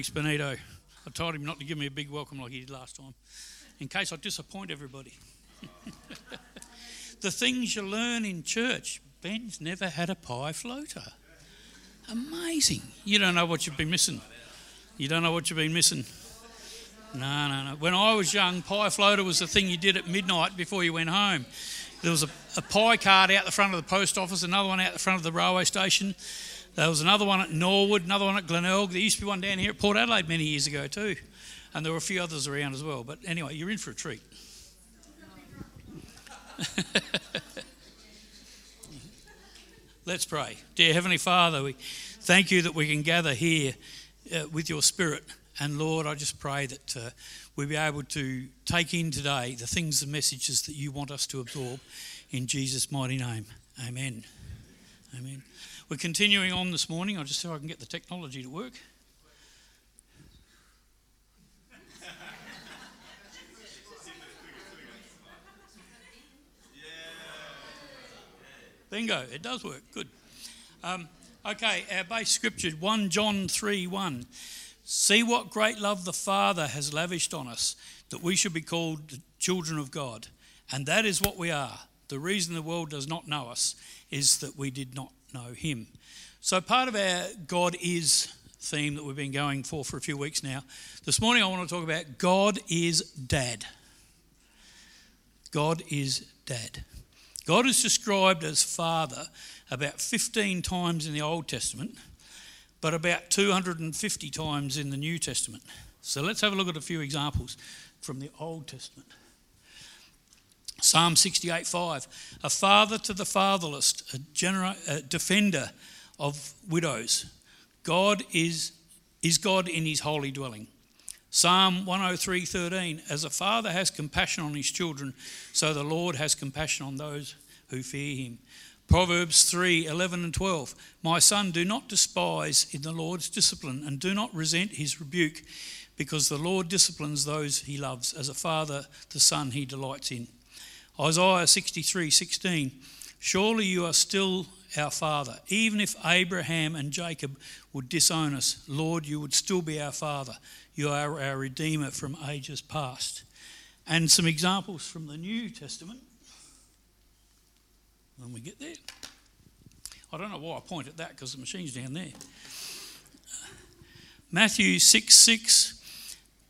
Thanks, Benito. I told him not to give me a big welcome like he did last time, in case I disappoint everybody. the things you learn in church. Ben's never had a pie floater. Amazing. You don't know what you've been missing. You don't know what you've been missing. No, no, no. When I was young, pie floater was the thing you did at midnight before you went home. There was a, a pie cart out the front of the post office, another one out the front of the railway station. There was another one at Norwood, another one at Glenelg. There used to be one down here at Port Adelaide many years ago too. And there were a few others around as well. But anyway, you're in for a treat. Let's pray. Dear Heavenly Father, we thank you that we can gather here uh, with your Spirit. And Lord, I just pray that uh, we'll be able to take in today the things, the messages that you want us to absorb in Jesus' mighty name. Amen. Amen. We're continuing on this morning. I'll just see if I can get the technology to work. Bingo, it does work. Good. Um, okay, our base scripture 1 John 3 1. See what great love the Father has lavished on us, that we should be called the children of God. And that is what we are. The reason the world does not know us is that we did not know Him. So, part of our God is theme that we've been going for for a few weeks now, this morning I want to talk about God is Dad. God is Dad. God is described as Father about 15 times in the Old Testament, but about 250 times in the New Testament. So let's have a look at a few examples from the Old Testament. Psalm 68 5. A father to the fatherless, a, genera- a defender of widows. God is, is God in his holy dwelling. Psalm 103:13 As a father has compassion on his children, so the Lord has compassion on those who fear him. Proverbs 3:11 and 12 My son do not despise in the Lord's discipline and do not resent his rebuke because the Lord disciplines those he loves as a father the son he delights in. Isaiah 63:16 Surely you are still our father even if Abraham and Jacob would disown us Lord you would still be our father you are our Redeemer from ages past. And some examples from the New Testament when we get there. I don't know why I point at that because the machine's down there. Matthew 6 6.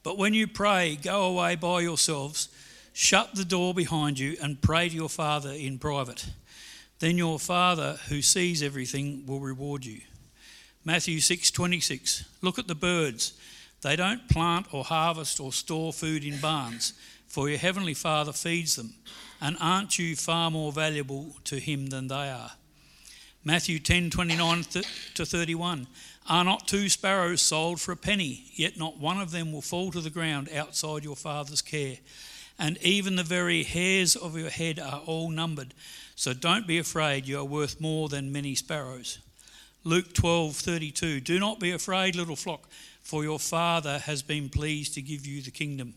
But when you pray, go away by yourselves, shut the door behind you, and pray to your Father in private. Then your Father, who sees everything, will reward you. Matthew 6 26. Look at the birds. They don't plant or harvest or store food in barns, for your heavenly Father feeds them. And aren't you far more valuable to him than they are? Matthew 10 29 to 31. Are not two sparrows sold for a penny? Yet not one of them will fall to the ground outside your Father's care. And even the very hairs of your head are all numbered. So don't be afraid, you are worth more than many sparrows. Luke 12 32. Do not be afraid, little flock for your father has been pleased to give you the kingdom.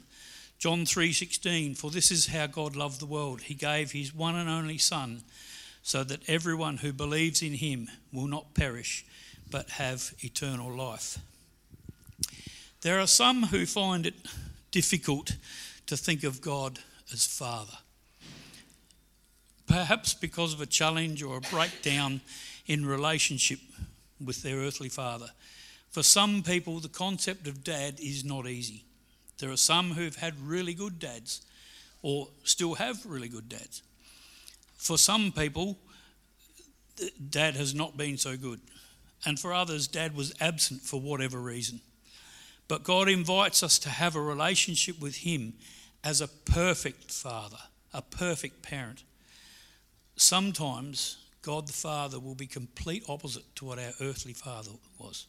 John 3:16 For this is how God loved the world he gave his one and only son so that everyone who believes in him will not perish but have eternal life. There are some who find it difficult to think of God as father. Perhaps because of a challenge or a breakdown in relationship with their earthly father. For some people, the concept of dad is not easy. There are some who've had really good dads or still have really good dads. For some people, dad has not been so good. And for others, dad was absent for whatever reason. But God invites us to have a relationship with Him as a perfect father, a perfect parent. Sometimes God the Father will be complete opposite to what our earthly father was.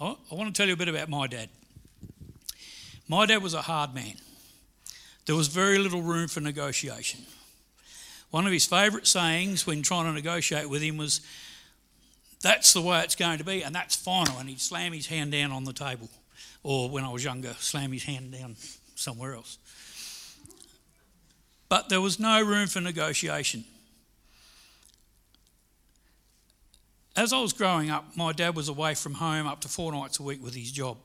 I want to tell you a bit about my dad. My dad was a hard man. There was very little room for negotiation. One of his favourite sayings when trying to negotiate with him was, That's the way it's going to be, and that's final. And he'd slam his hand down on the table. Or when I was younger, slam his hand down somewhere else. But there was no room for negotiation. as I was growing up, my dad was away from home up to four nights a week with his job.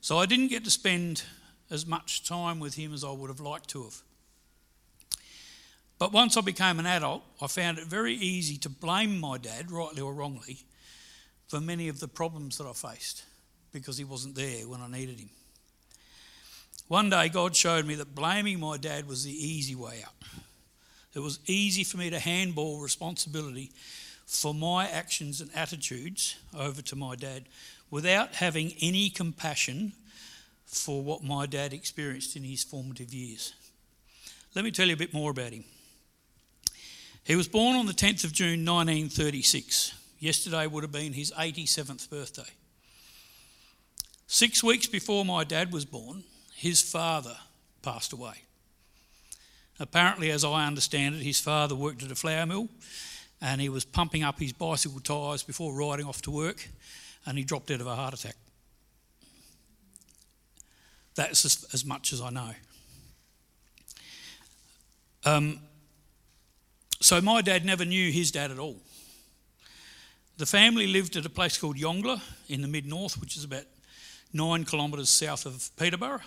So I didn't get to spend as much time with him as I would have liked to have. But once I became an adult, I found it very easy to blame my dad, rightly or wrongly, for many of the problems that I faced because he wasn't there when I needed him. One day, God showed me that blaming my dad was the easy way out. It was easy for me to handball responsibility for my actions and attitudes over to my dad without having any compassion for what my dad experienced in his formative years. Let me tell you a bit more about him. He was born on the 10th of June 1936. Yesterday would have been his 87th birthday. Six weeks before my dad was born, his father passed away. Apparently, as I understand it, his father worked at a flour mill and he was pumping up his bicycle tyres before riding off to work and he dropped dead of a heart attack. That's as, as much as I know. Um, so my dad never knew his dad at all. The family lived at a place called Yongala in the mid north, which is about nine kilometres south of Peterborough.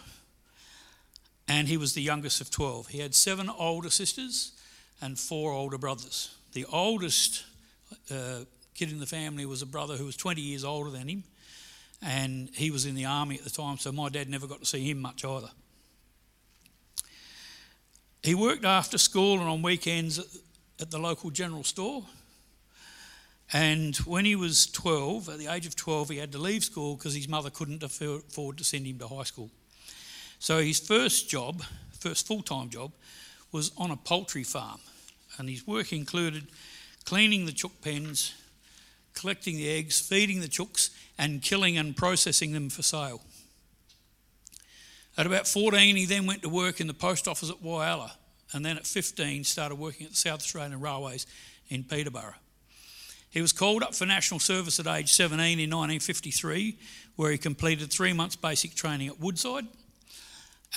And he was the youngest of 12. He had seven older sisters and four older brothers. The oldest uh, kid in the family was a brother who was 20 years older than him, and he was in the army at the time, so my dad never got to see him much either. He worked after school and on weekends at the local general store. And when he was 12, at the age of 12, he had to leave school because his mother couldn't afford to send him to high school. So his first job, first full time job, was on a poultry farm and his work included cleaning the chook pens, collecting the eggs, feeding the chooks, and killing and processing them for sale. At about 14, he then went to work in the post office at Whyalla, and then at 15, started working at the South Australian Railways in Peterborough. He was called up for national service at age 17 in 1953, where he completed three months basic training at Woodside,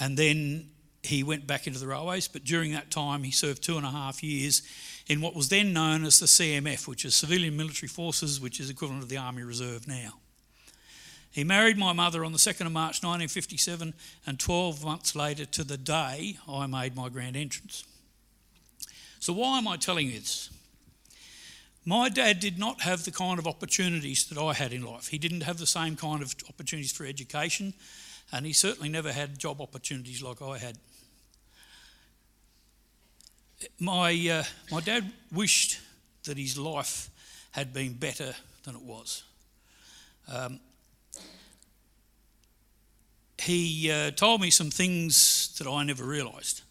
and then he went back into the railways, but during that time he served two and a half years in what was then known as the CMF, which is Civilian Military Forces, which is equivalent to the Army Reserve now. He married my mother on the 2nd of March 1957, and 12 months later to the day I made my grand entrance. So, why am I telling you this? My dad did not have the kind of opportunities that I had in life. He didn't have the same kind of opportunities for education, and he certainly never had job opportunities like I had my, uh, my dad wished that his life had been better than it was. Um, he uh, told me some things that I never realised.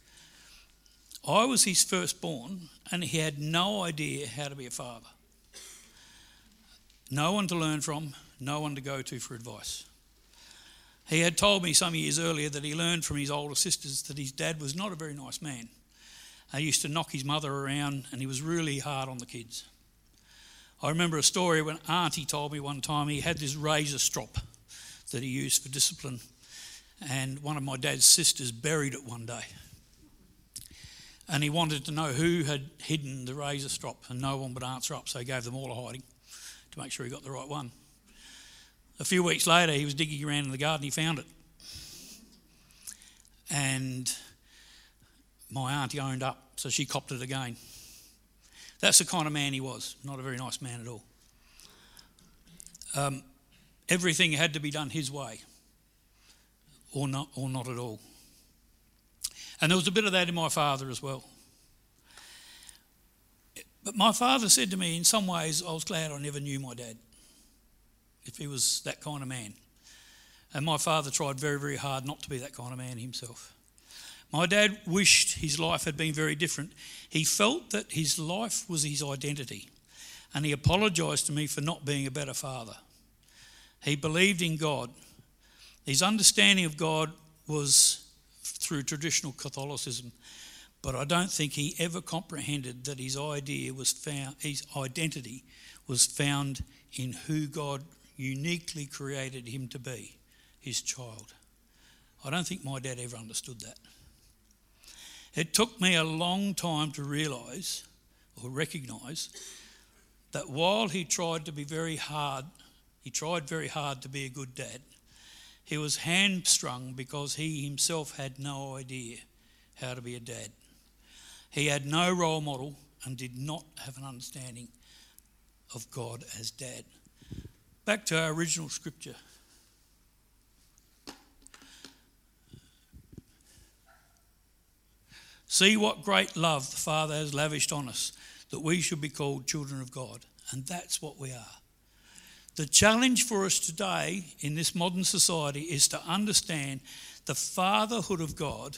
I was his firstborn, and he had no idea how to be a father. No one to learn from, no one to go to for advice. He had told me some years earlier that he learned from his older sisters that his dad was not a very nice man. He used to knock his mother around and he was really hard on the kids. I remember a story when Auntie told me one time he had this razor strop that he used for discipline, and one of my dad's sisters buried it one day. And he wanted to know who had hidden the razor strop, and no one would answer up, so he gave them all a hiding to make sure he got the right one. A few weeks later, he was digging around in the garden, he found it. And my auntie owned up, so she copped it again. That's the kind of man he was, not a very nice man at all. Um, everything had to be done his way, or not, or not at all. And there was a bit of that in my father as well. But my father said to me, in some ways, I was glad I never knew my dad, if he was that kind of man. And my father tried very, very hard not to be that kind of man himself. My dad wished his life had been very different. He felt that his life was his identity, and he apologised to me for not being a better father. He believed in God. His understanding of God was through traditional Catholicism, but I don't think he ever comprehended that his idea was found, his identity was found in who God uniquely created him to be, his child. I don't think my dad ever understood that. It took me a long time to realise or recognise that while he tried to be very hard, he tried very hard to be a good dad, he was hamstrung because he himself had no idea how to be a dad. He had no role model and did not have an understanding of God as dad. Back to our original scripture. See what great love the Father has lavished on us, that we should be called children of God. And that's what we are. The challenge for us today in this modern society is to understand the fatherhood of God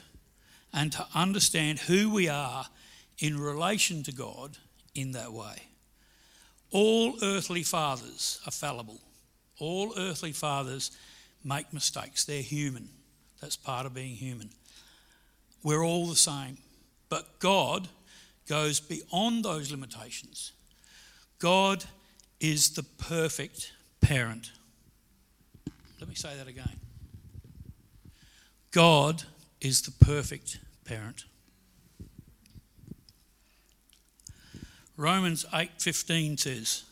and to understand who we are in relation to God in that way. All earthly fathers are fallible. All earthly fathers make mistakes. They're human. That's part of being human. We're all the same. But God goes beyond those limitations. God is the perfect parent. Let me say that again. God is the perfect parent. Romans 8:15 says,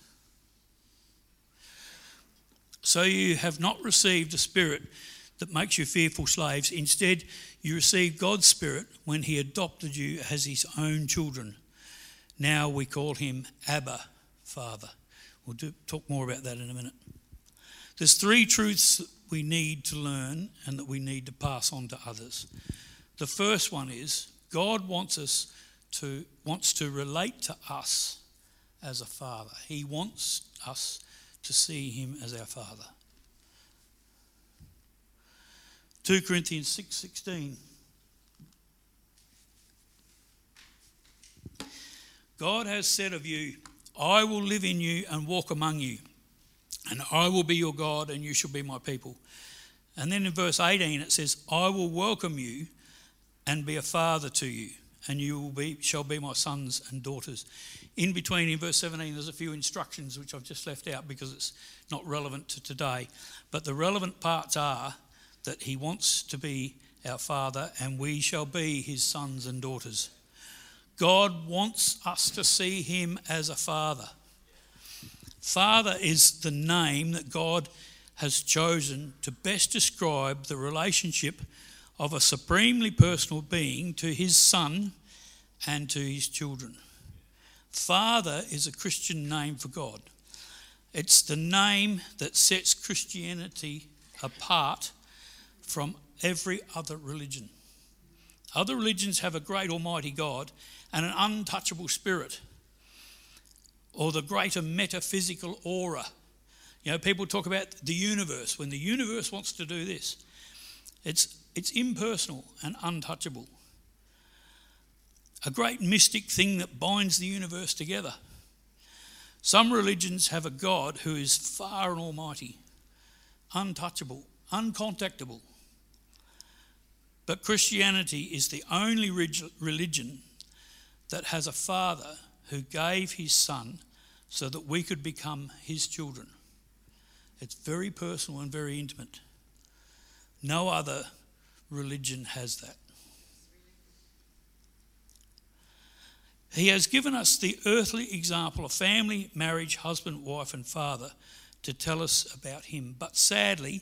"So you have not received a spirit that makes you fearful slaves. Instead, you received God's spirit when he adopted you as his own children. Now we call him Abba, Father." We'll do, talk more about that in a minute. There's three truths we need to learn and that we need to pass on to others. The first one is God wants us to wants to relate to us as a father. He wants us to see him as our father. 2 Corinthians 6:16 God has said of you I will live in you and walk among you, and I will be your God, and you shall be my people. And then in verse 18 it says, I will welcome you and be a father to you, and you will be, shall be my sons and daughters. In between, in verse 17, there's a few instructions which I've just left out because it's not relevant to today. But the relevant parts are that he wants to be our father, and we shall be his sons and daughters. God wants us to see him as a father. Father is the name that God has chosen to best describe the relationship of a supremely personal being to his son and to his children. Father is a Christian name for God. It's the name that sets Christianity apart from every other religion. Other religions have a great almighty God and an untouchable spirit or the greater metaphysical aura. You know, people talk about the universe. When the universe wants to do this, it's, it's impersonal and untouchable. A great mystic thing that binds the universe together. Some religions have a God who is far and almighty, untouchable, uncontactable. But Christianity is the only religion that has a father who gave his son so that we could become his children. It's very personal and very intimate. No other religion has that. He has given us the earthly example of family, marriage, husband, wife, and father to tell us about him. But sadly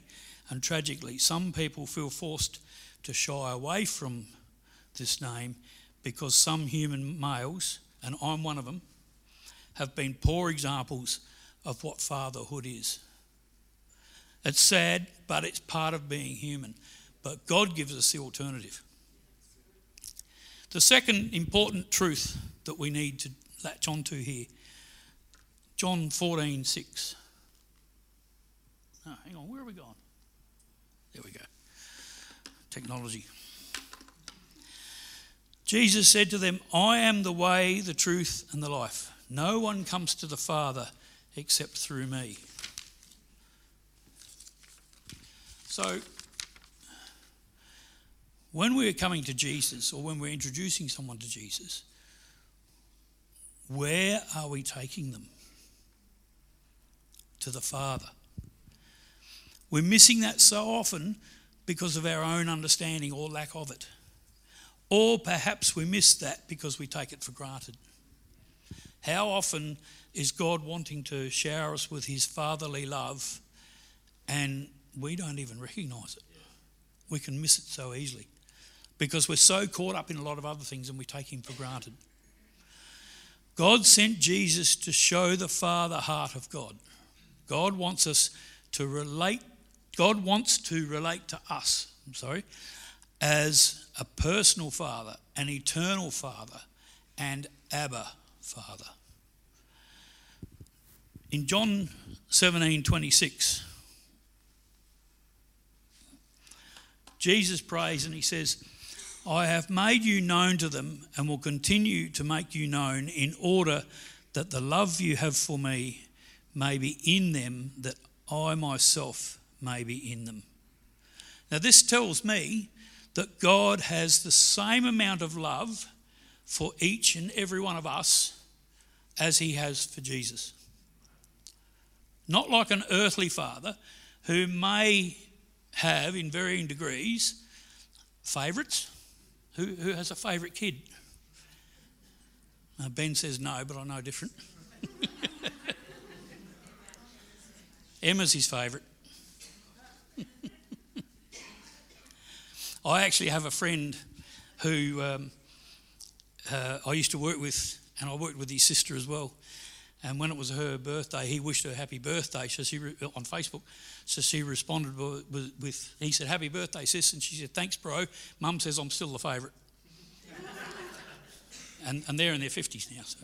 and tragically, some people feel forced to shy away from this name because some human males, and I'm one of them, have been poor examples of what fatherhood is. It's sad, but it's part of being human. But God gives us the alternative. The second important truth that we need to latch onto here John 14 6. Oh, hang on, where are we going? There we go. Technology. Jesus said to them, I am the way, the truth, and the life. No one comes to the Father except through me. So, when we're coming to Jesus or when we're introducing someone to Jesus, where are we taking them? To the Father. We're missing that so often because of our own understanding or lack of it. Or perhaps we miss that because we take it for granted. How often is God wanting to shower us with his fatherly love and we don't even recognize it? We can miss it so easily because we're so caught up in a lot of other things and we take him for granted. God sent Jesus to show the Father heart of God. God wants us to relate, God wants to relate to us, I'm sorry, as a personal Father, an eternal Father, and Abba Father. In John 17 26, Jesus prays and he says, I have made you known to them and will continue to make you known in order that the love you have for me may be in them, that I myself may be in them. Now, this tells me that God has the same amount of love for each and every one of us as he has for Jesus. Not like an earthly father who may have, in varying degrees, favourites. Who, who has a favourite kid? Uh, ben says no, but I know different. Emma's his favourite. I actually have a friend who um, uh, I used to work with, and I worked with his sister as well. And when it was her birthday, he wished her happy birthday. So she re- on Facebook, so she responded with, with, he said, "Happy birthday, sis," and she said, "Thanks, bro. Mum says I'm still the favourite." and, and they're in their fifties now. So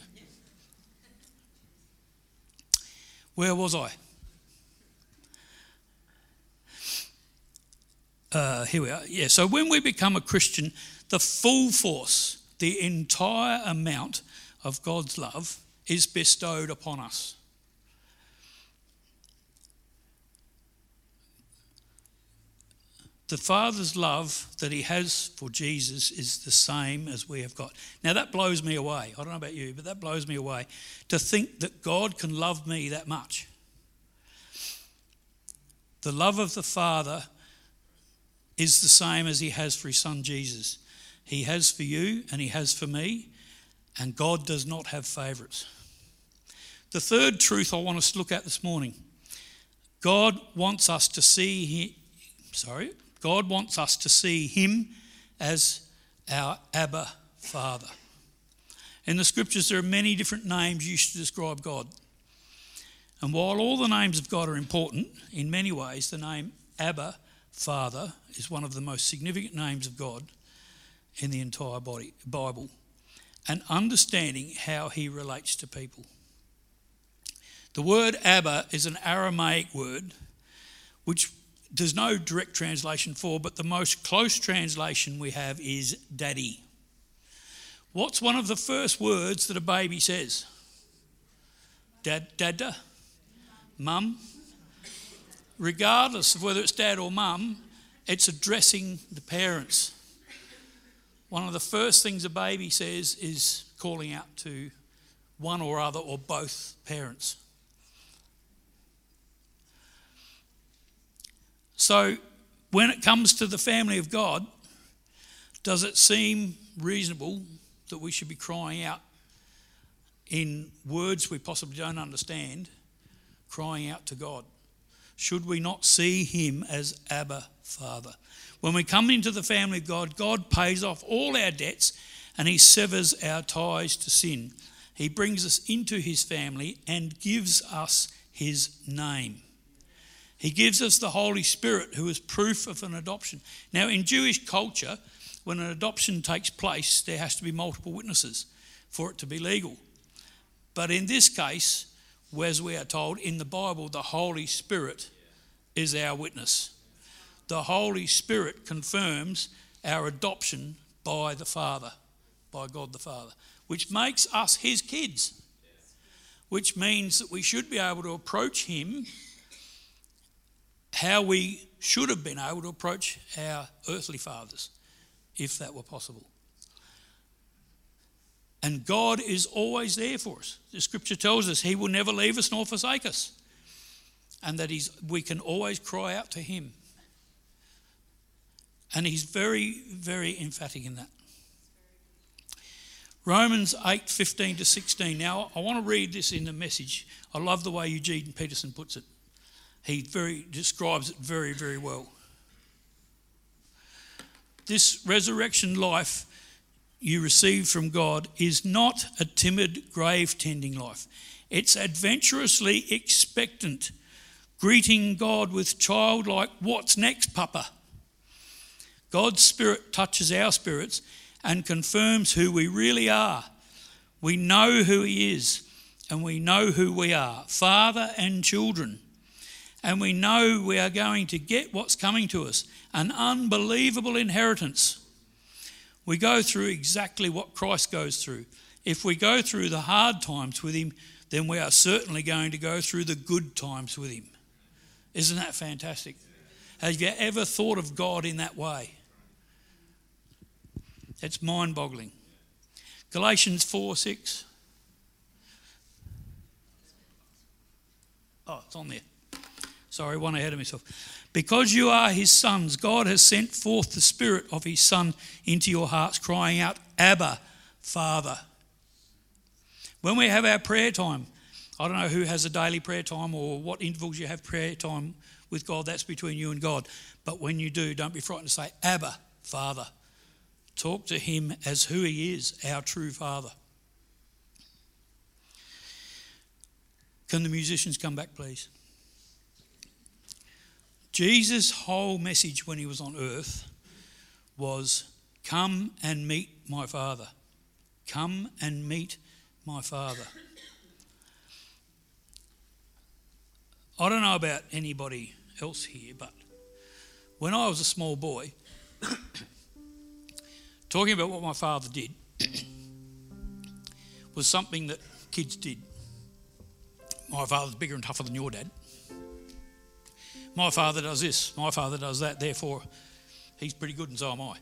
where was I? Uh, here we are. Yeah. So when we become a Christian, the full force, the entire amount of God's love is bestowed upon us. The Father's love that He has for Jesus is the same as we have got. Now, that blows me away. I don't know about you, but that blows me away to think that God can love me that much. The love of the Father is the same as He has for His Son Jesus. He has for you and He has for me, and God does not have favourites. The third truth I want us to look at this morning God wants us to see him, sorry, God wants us to see him as our Abba Father. In the scriptures, there are many different names used to describe God. And while all the names of God are important, in many ways, the name Abba, Father, is one of the most significant names of God in the entire body, Bible. And understanding how he relates to people. The word Abba is an Aramaic word which there's no direct translation for, but the most close translation we have is daddy. What's one of the first words that a baby says? Dad, dada, mum. Regardless of whether it's dad or mum, it's addressing the parents. One of the first things a baby says is calling out to one or other or both parents. So, when it comes to the family of God, does it seem reasonable that we should be crying out in words we possibly don't understand, crying out to God? Should we not see Him as Abba Father? When we come into the family of God, God pays off all our debts and He severs our ties to sin. He brings us into His family and gives us His name. He gives us the Holy Spirit, who is proof of an adoption. Now, in Jewish culture, when an adoption takes place, there has to be multiple witnesses for it to be legal. But in this case, as we are told in the Bible, the Holy Spirit is our witness. The Holy Spirit confirms our adoption by the Father, by God the Father, which makes us His kids, which means that we should be able to approach Him how we should have been able to approach our earthly fathers, if that were possible. And God is always there for us. The scripture tells us He will never leave us nor forsake us, and that he's, we can always cry out to Him. And He's very, very emphatic in that. Romans 8 15 to 16. Now, I want to read this in the message. I love the way Eugene Peterson puts it. He very describes it very, very well. This resurrection life you receive from God is not a timid grave tending life. It's adventurously expectant, greeting God with childlike, what's next, Papa? God's Spirit touches our spirits and confirms who we really are. We know who He is, and we know who we are Father and children. And we know we are going to get what's coming to us an unbelievable inheritance. We go through exactly what Christ goes through. If we go through the hard times with Him, then we are certainly going to go through the good times with Him. Isn't that fantastic? Have you ever thought of God in that way? It's mind boggling. Galatians 4 6. Oh, it's on there. Sorry, one ahead of myself. Because you are his sons, God has sent forth the Spirit of his Son into your hearts, crying out, Abba, Father. When we have our prayer time, I don't know who has a daily prayer time or what intervals you have prayer time with God, that's between you and God. But when you do, don't be frightened to say, Abba, Father. Talk to him as who he is, our true Father. Can the musicians come back, please? Jesus' whole message when he was on earth was come and meet my Father. Come and meet my Father. I don't know about anybody else here, but when I was a small boy, talking about what my father did was something that kids did. My father's bigger and tougher than your dad. My father does this, my father does that, therefore he's pretty good and so am I.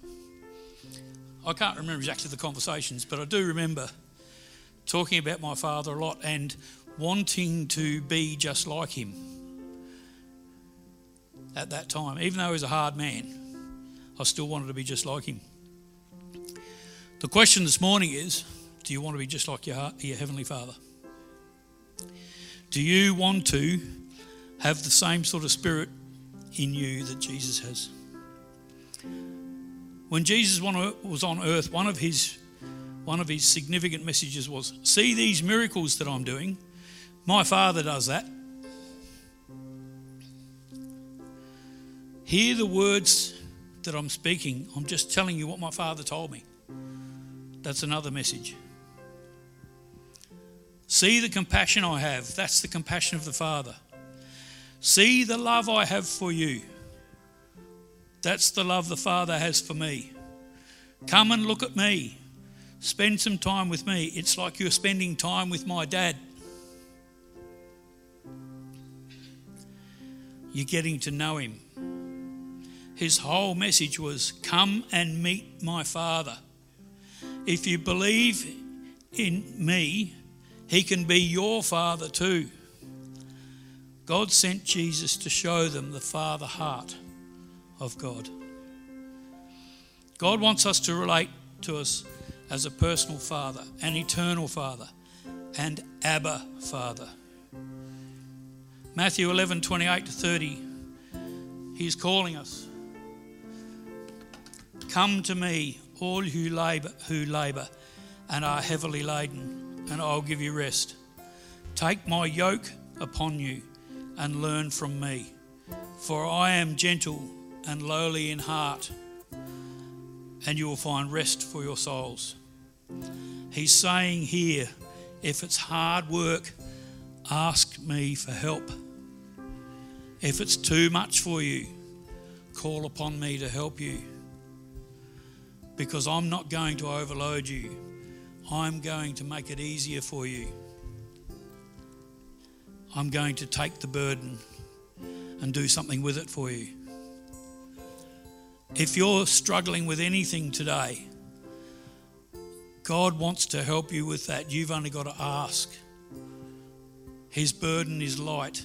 I can't remember exactly the conversations, but I do remember talking about my father a lot and wanting to be just like him at that time. Even though he was a hard man, I still wanted to be just like him. The question this morning is do you want to be just like your, your Heavenly Father? Do you want to have the same sort of spirit in you that Jesus has? When Jesus was on earth, one of his one of his significant messages was see these miracles that I'm doing. My Father does that. Hear the words that I'm speaking. I'm just telling you what my Father told me. That's another message. See the compassion I have. That's the compassion of the Father. See the love I have for you. That's the love the Father has for me. Come and look at me. Spend some time with me. It's like you're spending time with my dad. You're getting to know him. His whole message was come and meet my Father. If you believe in me, he can be your father too. God sent Jesus to show them the father heart of God. God wants us to relate to us as a personal father, an eternal father, and Abba Father. Matthew 11 28 to 30, he's calling us. Come to me, all who labour, who labour and are heavily laden, and I'll give you rest. Take my yoke upon you and learn from me, for I am gentle and lowly in heart, and you will find rest for your souls. He's saying here, if it's hard work, ask me for help. If it's too much for you, call upon me to help you because I'm not going to overload you. I'm going to make it easier for you. I'm going to take the burden and do something with it for you. If you're struggling with anything today, God wants to help you with that. You've only got to ask. His burden is light.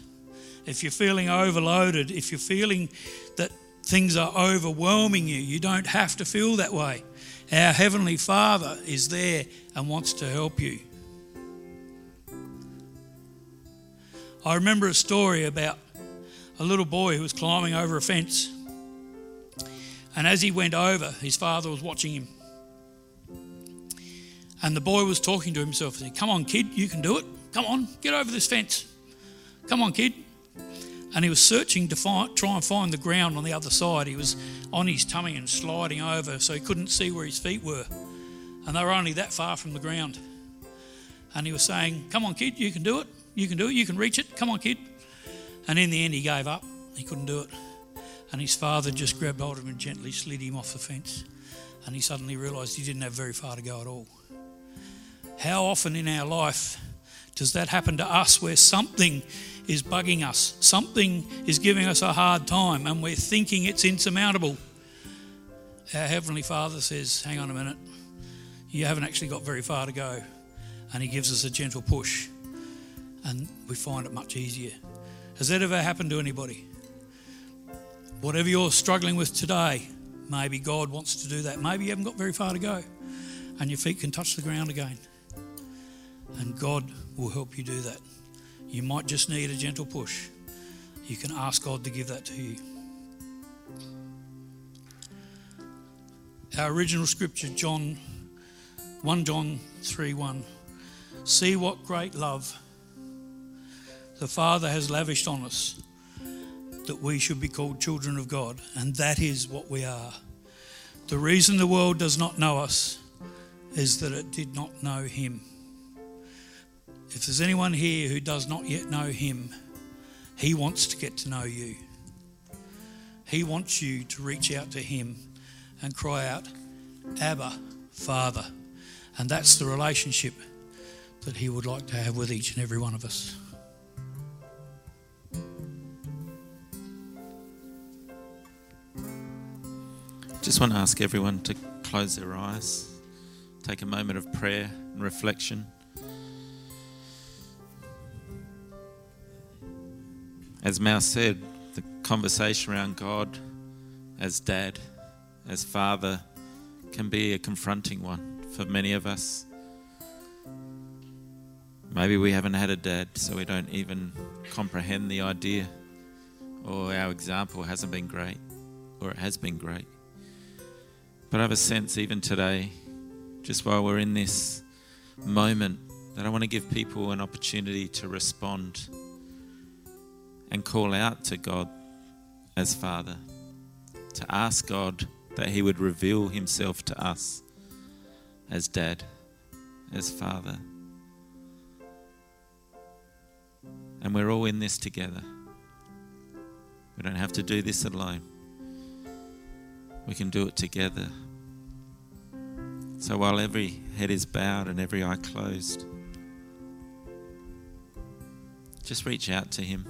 If you're feeling overloaded, if you're feeling that things are overwhelming you. You don't have to feel that way. Our Heavenly Father is there and wants to help you. I remember a story about a little boy who was climbing over a fence. And as he went over, his father was watching him. And the boy was talking to himself, saying, Come on, kid, you can do it. Come on, get over this fence. Come on, kid. And he was searching to find, try and find the ground on the other side. He was on his tummy and sliding over so he couldn't see where his feet were. And they were only that far from the ground. And he was saying, Come on, kid, you can do it. You can do it. You can reach it. Come on, kid. And in the end, he gave up. He couldn't do it. And his father just grabbed hold of him and gently slid him off the fence. And he suddenly realised he didn't have very far to go at all. How often in our life does that happen to us where something is bugging us, something is giving us a hard time, and we're thinking it's insurmountable? Our Heavenly Father says, Hang on a minute, you haven't actually got very far to go. And He gives us a gentle push, and we find it much easier. Has that ever happened to anybody? Whatever you're struggling with today, maybe God wants to do that. Maybe you haven't got very far to go and your feet can touch the ground again. And God will help you do that. You might just need a gentle push. You can ask God to give that to you. Our original scripture, John 1 John 3 1. See what great love the Father has lavished on us that we should be called children of God, and that is what we are. The reason the world does not know us is that it did not know Him. If there's anyone here who does not yet know Him, He wants to get to know you. He wants you to reach out to Him and cry out, Abba, Father. And that's the relationship that He would like to have with each and every one of us. Just want to ask everyone to close their eyes, take a moment of prayer and reflection. As Mal said, the conversation around God as dad, as father, can be a confronting one for many of us. Maybe we haven't had a dad, so we don't even comprehend the idea, or our example hasn't been great, or it has been great. But I have a sense, even today, just while we're in this moment, that I want to give people an opportunity to respond and call out to God as Father, to ask God that He would reveal Himself to us as Dad, as Father. And we're all in this together. We don't have to do this alone. We can do it together. So while every head is bowed and every eye closed, just reach out to Him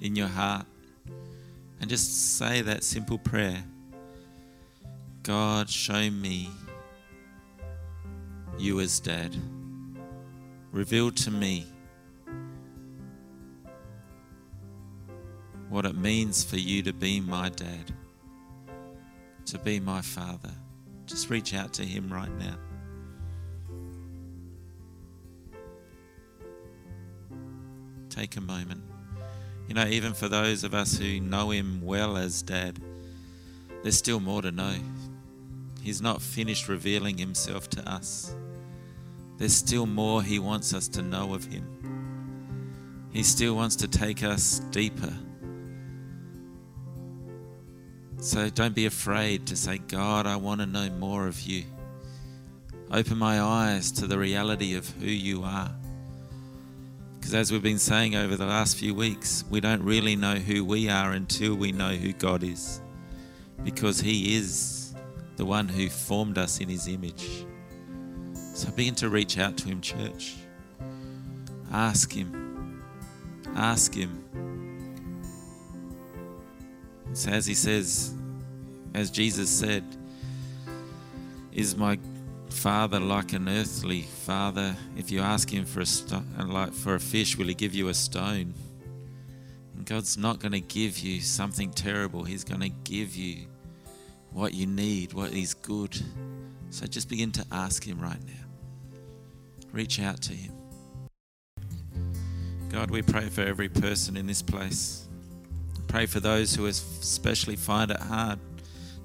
in your heart and just say that simple prayer God, show me you as dad. Reveal to me what it means for you to be my dad to be my Father. Just reach out to Him right now. Take a moment. You know, even for those of us who know Him well as Dad, there's still more to know. He's not finished revealing Himself to us. There's still more He wants us to know of Him. He still wants to take us deeper so don't be afraid to say, God, I want to know more of you. Open my eyes to the reality of who you are. Because as we've been saying over the last few weeks, we don't really know who we are until we know who God is. Because He is the one who formed us in His image. So begin to reach out to Him, church. Ask Him. Ask Him so as he says, as Jesus said, is my father like an earthly father? If you ask him for a like for a fish, will he give you a stone? And God's not going to give you something terrible. He's going to give you what you need, what is good, So just begin to ask Him right now. Reach out to Him. God, we pray for every person in this place. Pray for those who especially find it hard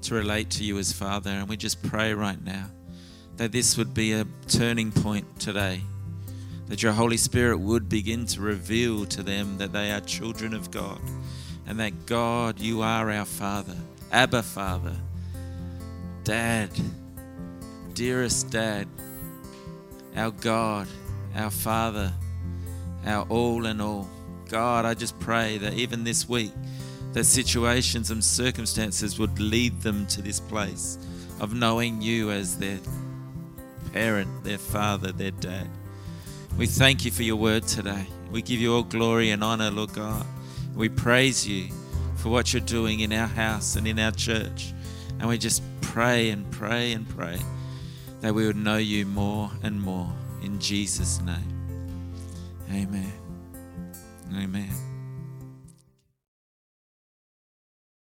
to relate to you as Father. And we just pray right now that this would be a turning point today. That your Holy Spirit would begin to reveal to them that they are children of God. And that God, you are our Father, Abba Father, Dad, dearest Dad, our God, our Father, our all in all. God, I just pray that even this week, that situations and circumstances would lead them to this place of knowing you as their parent, their father, their dad. We thank you for your word today. We give you all glory and honor, Lord God. We praise you for what you're doing in our house and in our church. And we just pray and pray and pray that we would know you more and more. In Jesus' name. Amen. Amen.